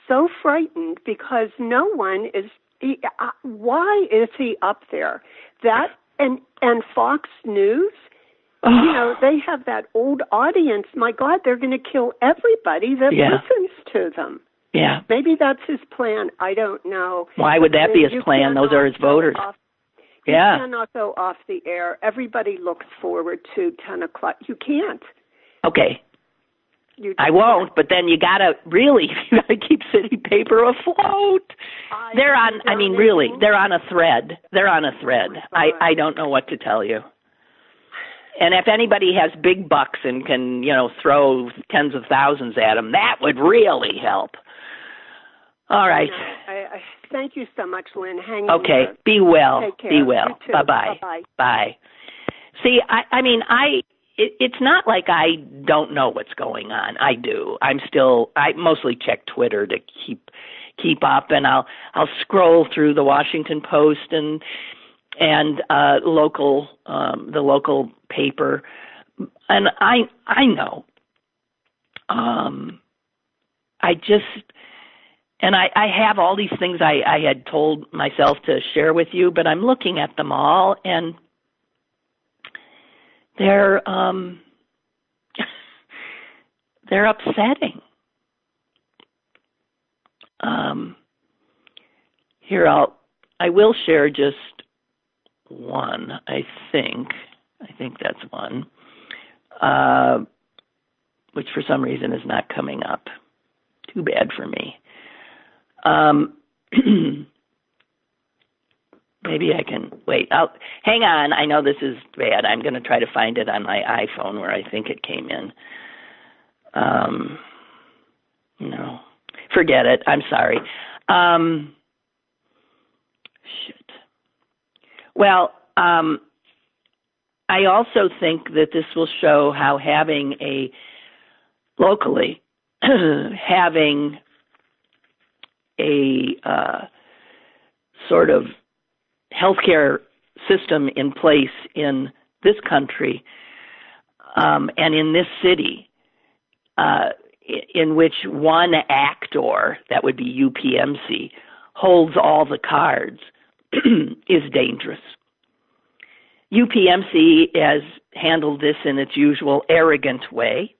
so frightened because no one is. He, uh, why is he up there? That and and Fox News. You know, they have that old audience. My God, they're going to kill everybody that Yeah. listens to them. Yeah. Maybe that's his plan. I don't know. Why would that be his plan? Those are his voters. off- You Yeah. cannot go off the air. Everybody looks forward to ten o'clock. You can't. Okay. You I won't, but then you gotta really you gotta keep city paper afloat. I They're on I mean really, they're on a thread. They're on a thread. Oh I I don't know what to tell you. And if anybody has big bucks and can, you know, throw tens of thousands at them, that would really help. All right. I, I, thank you so much, Lynn. Hang in Okay. Be well. Take care. Be well. Bye bye. Bye-bye. Bye. See, I I mean, I it, it's not like I don't know what's going on. I do. I'm still I mostly check Twitter to keep keep up and I'll I'll scroll through the Washington Post and and uh local um the local paper and I I know um I just and I, I have all these things I, I had told myself to share with you, but I'm looking at them all and they're um they're upsetting. Um here I'll I will share just one, I think. I think that's one. Uh which for some reason is not coming up. Too bad for me. Um, maybe I can wait. I'll hang on. I know this is bad. I'm going to try to find it on my iPhone where I think it came in. Um, no, forget it. I'm sorry. Um, shit. Well, um, I also think that this will show how having a locally having a uh, sort of healthcare system in place in this country um, and in this city, uh, in which one actor, that would be UPMC, holds all the cards, is dangerous. UPMC has handled this in its usual arrogant way.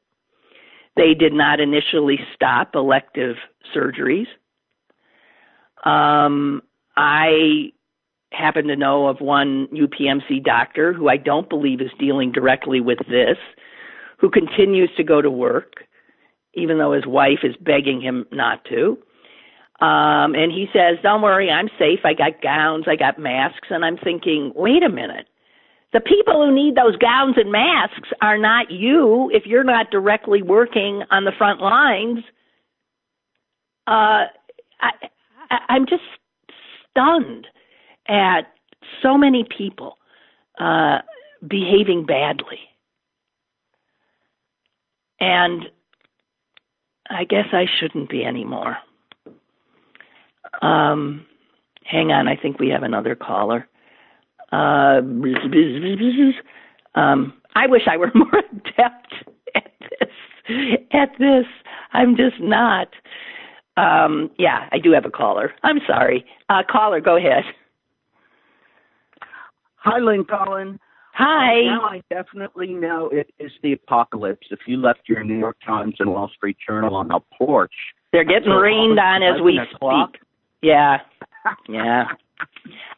They did not initially stop elective surgeries. Um, I happen to know of one UPMC doctor who I don't believe is dealing directly with this, who continues to go to work, even though his wife is begging him not to. Um, and he says, Don't worry, I'm safe. I got gowns, I got masks. And I'm thinking, wait a minute. The people who need those gowns and masks are not you if you're not directly working on the front lines. Uh, I, I'm just stunned at so many people uh, behaving badly. And I guess I shouldn't be anymore. Um, hang on, I think we have another caller. Uh, um, I wish I were more adept at this. At this, I'm just not. Um, yeah, I do have a caller. I'm sorry. Uh, caller, go ahead. Hi, Lynn Cullen. Hi. Now I definitely know it is the apocalypse. If you left your New York Times and Wall Street Journal on the porch, They're getting rained on as we o'clock? speak. Yeah. Yeah.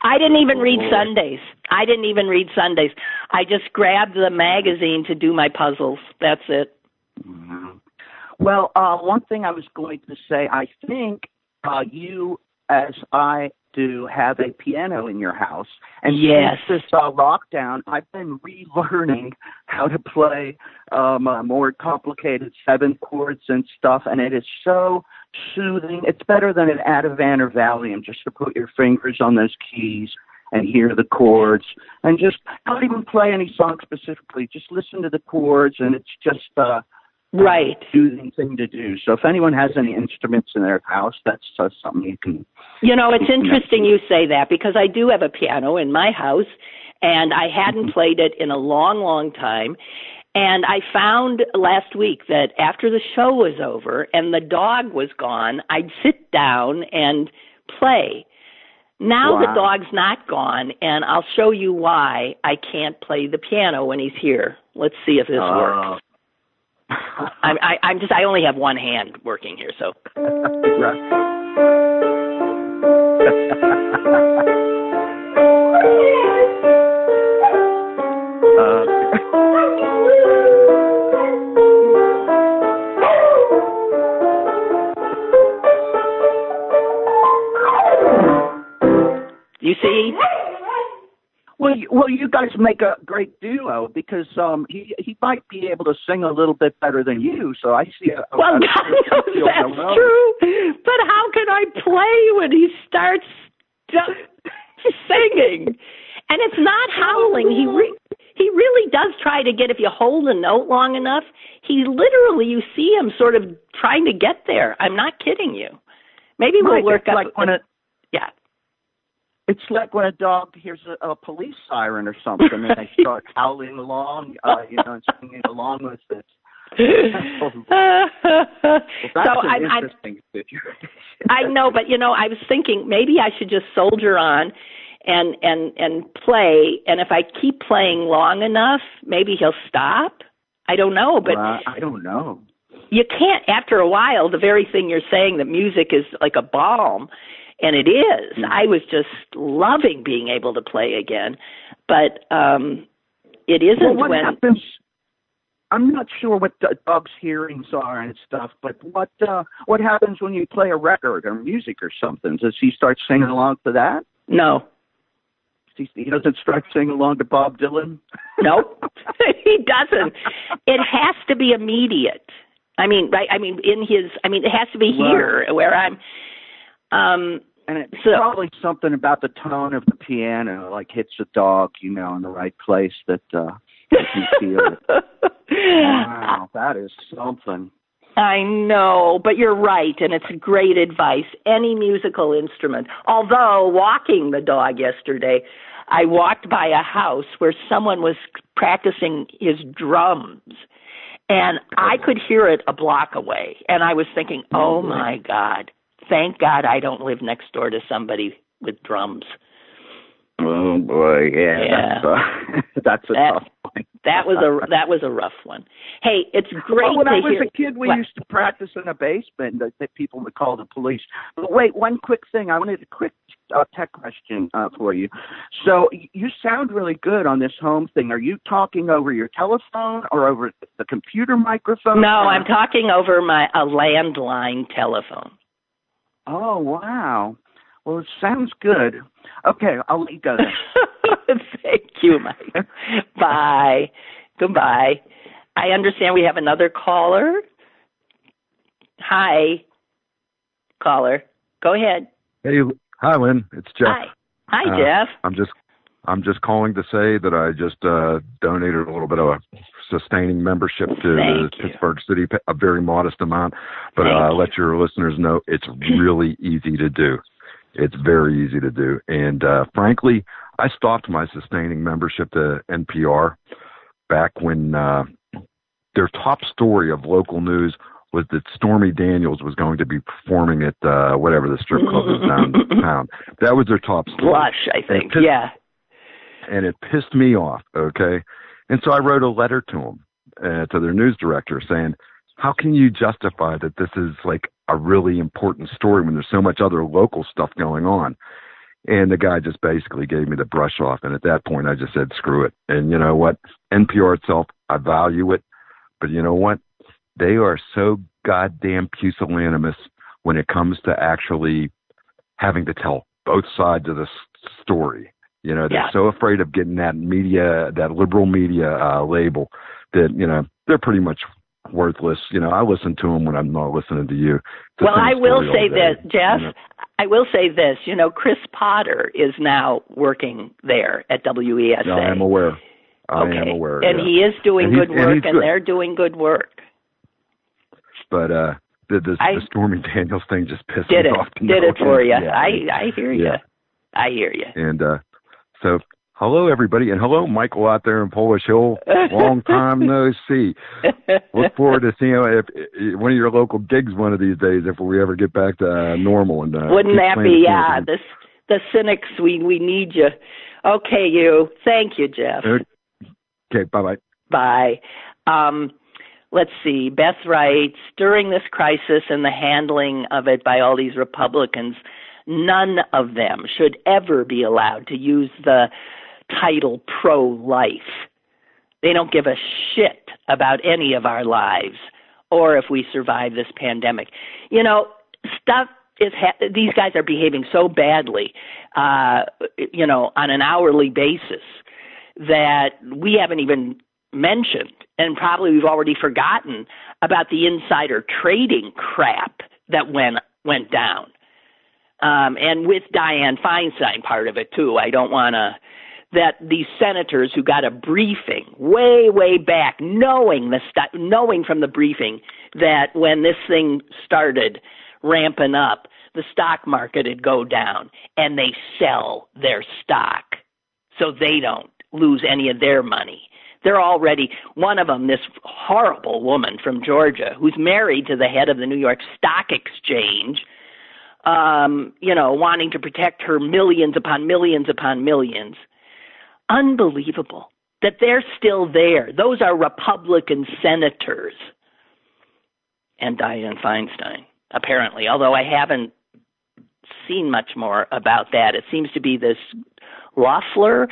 I didn't even read Oh. Sundays. I didn't even read Sundays. I just grabbed the magazine to do my puzzles. That's it. Mhm. Well, uh, one thing I was going to say, I think uh, you, as I do, have a piano in your house, and Yes. since this uh, lockdown, I've been relearning how to play um, uh, more complicated seven chords and stuff, and it is so soothing. It's better than an Ativan or Valium just to put your fingers on those keys and hear the chords and just not even play any song specifically. Just listen to the chords, and it's just. uh Right. soothing thing to do. So if anyone has any instruments in their house, that's uh, something you can. You know, it's interesting you say that because I do have a piano in my house and I hadn't played it in a long, long time. And I found last week that after the show was over and the dog was gone, I'd sit down and play. Now the dog's not gone, and I'll show you why I can't play the piano when he's here. Let's see if this works. I, I, I'm just I only have one hand working here, so you see. Well, you, well, you guys make a great duo because um, he he might be able to sing a little bit better than you. So I see. A, Well, a, God knows that's true. But how can I play when he starts singing? And it's not howling. He re- he really does try to get. If you hold a note long enough, he literally you see him sort of trying to get there. I'm not kidding you. Maybe we'll Right, work up. like when a, yeah. It's like when a dog hears a, a police siren or something, and they start howling along, uh, you know, and singing along with it. Well, that's so an I'm, I'm interesting situation. I know, but you know, I was thinking maybe I should just soldier on and and and play and if I keep playing long enough, maybe he'll stop. I don't know, but Uh, I don't know. you can't after a while the very thing you're saying that music is like a balm and it is. Mm. I was just loving being able to play again. But um it isn't well, what when happens? I'm not sure what the dog's hearings are and stuff, but what uh, what happens when you play a record or music or something? Does he start singing along to that? no. He, he doesn't start singing along to Bob Dylan. Nope. he doesn't. It has to be immediate. I mean, right I mean in his I mean it has to be Well- here where I'm um And it's So- probably something about the tone of the piano, like hits the dog, you know, in the right place that uh makes you feel it. Wow, that is something. I know, but you're right, and it's great advice. Any musical instrument. Although, walking the dog yesterday, I walked by a house where someone was practicing his drums, and I could hear it a block away. And I was thinking, oh my God, thank God I don't live next door to somebody with drums. Oh boy, yeah, Yeah. that's uh, that's a That- tough one. That was a that was a rough one. Hey, it's great Well, when I was hear. a kid, we What? used to practice in a basement that, that people would call the police. But wait, one quick thing. I wanted a quick uh, tech question uh, for you. So you sound really good on this home thing. Are you talking over your telephone or over the computer microphone? No, I'm talking over my a landline telephone. Oh wow. Well, it sounds good. Okay, I'll let you go then. Thank you, Mike. Bye. Goodbye. I understand we have another caller. Hi, caller. Go ahead. Hey, hi, Lynn. It's Jeff. Hi. Hi, Uh, Jeff. I'm just I'm just calling to say that I just uh, donated a little bit of a sustaining membership to the Pittsburgh City, a very modest amount, but Thank uh, you. let your listeners know it's really easy to do. It's very easy to do, and uh, frankly, I stopped my sustaining membership to NPR back when uh, their top story of local news was that Stormy Daniels was going to be performing at uh, whatever the strip club is downtown. That was their top story I think. Yeah. And it pissed me off. Okay, and so I wrote a letter to them, uh, to their news director, saying, "How can you justify that this is like a really important story when there's so much other local stuff going on?" And the guy just basically gave me the brush off, and at that point, I just said, "Screw it." And you know what? NPR itself, I value it, but you know what? They are so goddamn pusillanimous when it comes to actually having to tell both sides of the story. You know, they're Yeah. so afraid of getting that media, that liberal media uh, label that, you know, they're pretty much worthless. You know, I listen to them when I'm not listening to you. Well, I will say this, Jeff. you know. I will say this. You know, Chris Potter is now working there at WESA. I am aware. I okay. am aware. And yeah. he is doing And good work, and good. they're doing good work. but uh, the the, I- the Stormy Daniels thing just pissed Did me it? off. Did no it for you? Yeah, I I hear you. yeah. I hear you. And uh, so, hello everybody, and hello Michael out there in Polish Hill. Long time no see. Look forward to seeing if, if one of your local gigs one of these days if we ever get back to uh, normal. And uh, Wouldn't that be? Yeah, the the cynics. We we need you. Okay, you. Thank you, Jeff. Okay, bye bye. Bye. Um, let's see. Beth writes during this crisis and the handling of it by all these Republicans, none of them should ever be allowed to use the title pro life. They don't give a shit about any of our lives or if we survive this pandemic. You know, stuff is ha- these guys are behaving so badly, uh, you know, on an hourly basis that we haven't even mentioned, and probably we've already forgotten about the insider trading crap that went went down, um, and with Dianne Feinstein part of it too. I don't want to that these senators who got a briefing way way back, knowing the st- knowing from the briefing that when this thing started ramping up, the stock market would go down, and they sell their stock so they don't lose any of their money. They're already one of them, this horrible woman from Georgia who's married to the head of the New York Stock Exchange, um, you know, wanting to protect her millions upon millions upon millions. Unbelievable that they're still there. Those are Republican senators. And Dianne Feinstein, apparently, although I haven't seen much more about that. It seems to be this Loeffler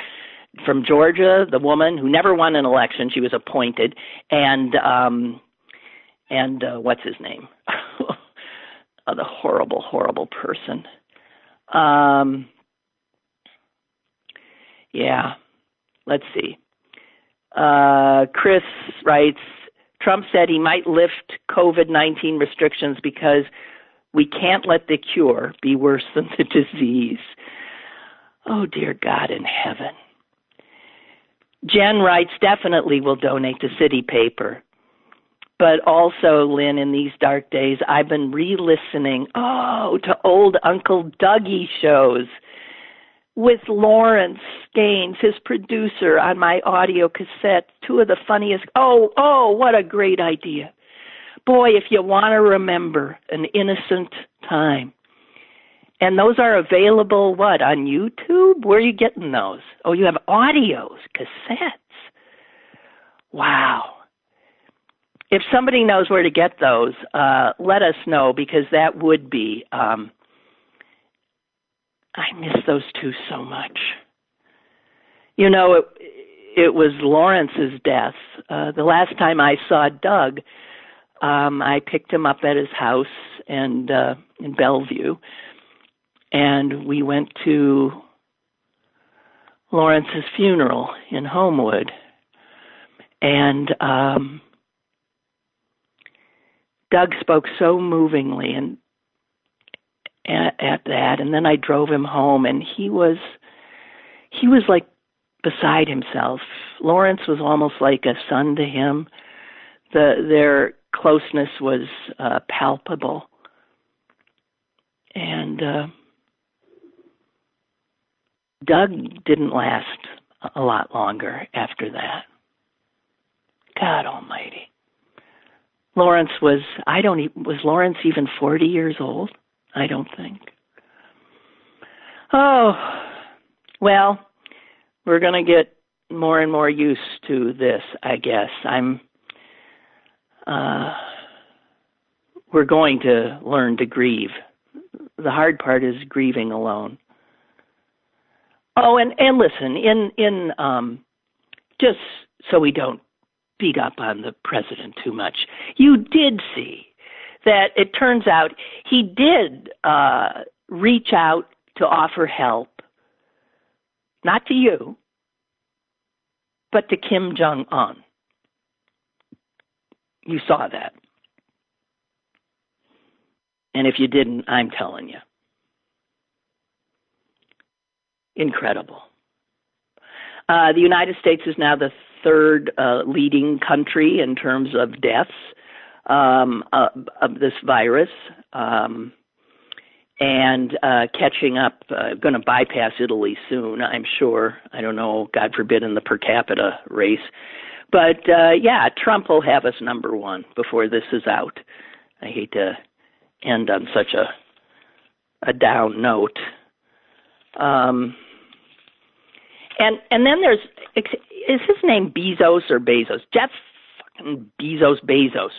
from Georgia, the woman who never won an election. She was appointed, and um, and uh, what's his name? Oh, the horrible, horrible person. Um, yeah, let's see. Uh, Chris writes Trump said he might lift COVID 19 restrictions because we can't let the cure be worse than the disease. Oh, dear God in heaven. Jen writes, definitely will donate to City Paper. But also, Lynn, in these dark days, I've been re listening, oh, to old Uncle Dougie shows with Lawrence Gaines, his producer, on my audio cassette. Two of the funniest. Oh, oh, what a great idea. Boy, if you want to remember an innocent time. And those are available, what, on YouTube? Where are you getting those? Oh, you have audios, cassettes. Wow. If somebody knows where to get those, uh, let us know because that would be. Um, I miss those two so much. You know, it, it was Lawrence's death. Uh, the last time I saw Doug, um, I picked him up at his house and uh, in Bellevue, and we went to Lawrence's funeral in Homewood, and um, Doug spoke so movingly and at, at that, and then I drove him home, and he was he was like beside himself. Lawrence was almost like a son to him. The their closeness was uh, palpable, and uh, Doug didn't last a lot longer after that. God Almighty. Lawrence was I don't e- was Lawrence even 40 years old? I don't think. Oh, well, we're going to get more and more used to this, I guess. I'm uh we're going to learn to grieve. The hard part is grieving alone. Oh, and and listen, in in um just so we don't beat up on the president too much. You did see that it turns out he did uh, reach out to offer help, not to you, but to Kim Jong un. You saw that. And if you didn't, I'm telling you. Incredible. Uh, the United States is now the third uh, leading country in terms of deaths um, uh, of this virus. Um, and uh, catching up, uh, going to bypass Italy soon, I'm sure. I don't know, God forbid, in the per capita race. But uh, yeah, Trump will have us number one before this is out. I hate to end on such a a down note. Um, and and then there's is his name Bezos or Bezos? Jeff fucking Bezos Bezos.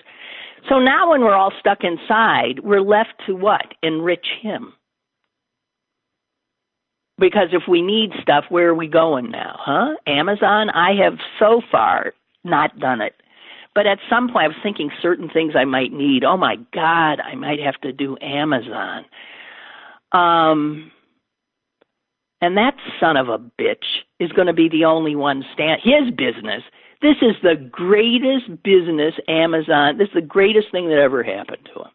So now when we're all stuck inside, we're left to what? Enrich him. Because if we need stuff, where are we going now, huh? Amazon? I have so far not done it. But at some point, I was thinking certain things I might need. Oh my God, I might have to do Amazon. Um, and that son of a bitch is going to be the only one stand his business. This is the greatest business Amazon. This is the greatest thing that ever happened to him.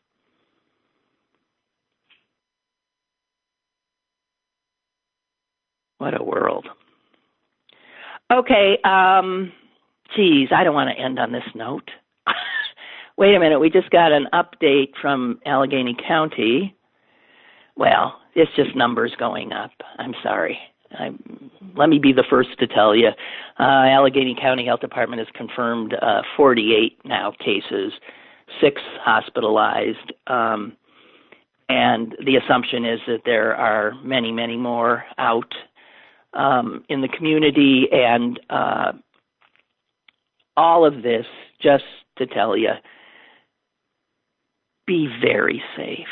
What a world. Okay, um geez, I don't want to end on this note. Wait a minute, we just got an update from Allegheny County. Well, it's just numbers going up. I'm sorry. I'm, let me be the first to tell you. Uh, Allegheny County Health Department has confirmed uh, 48 now cases, six hospitalized, um, and the assumption is that there are many, many more out um, in the community, and uh, all of this just to tell you be very safe.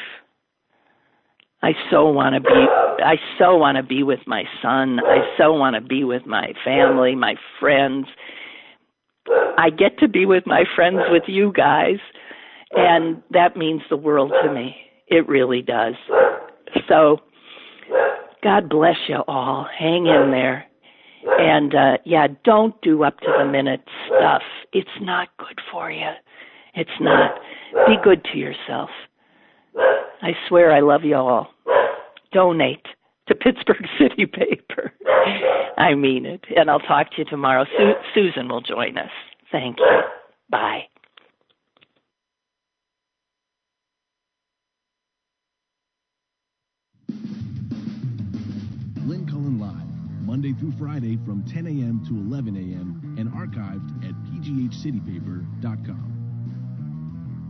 I so want to be I so want to be with my son. I so want to be with my family, my friends. I get to be with my friends with you guys and that means the world to me. It really does. So God bless you all. Hang in there. And uh yeah, don't do up to the minute stuff. It's not good for you. It's not. Be good to yourself. I swear I love you all. Donate to Pittsburgh City Paper. I mean it. And I'll talk to you tomorrow. Su- Susan will join us. Thank you. Bye. Lynn Cullen Live, Monday through Friday from 10 a.m. to 11 a.m. and archived at pghcitypaper.com.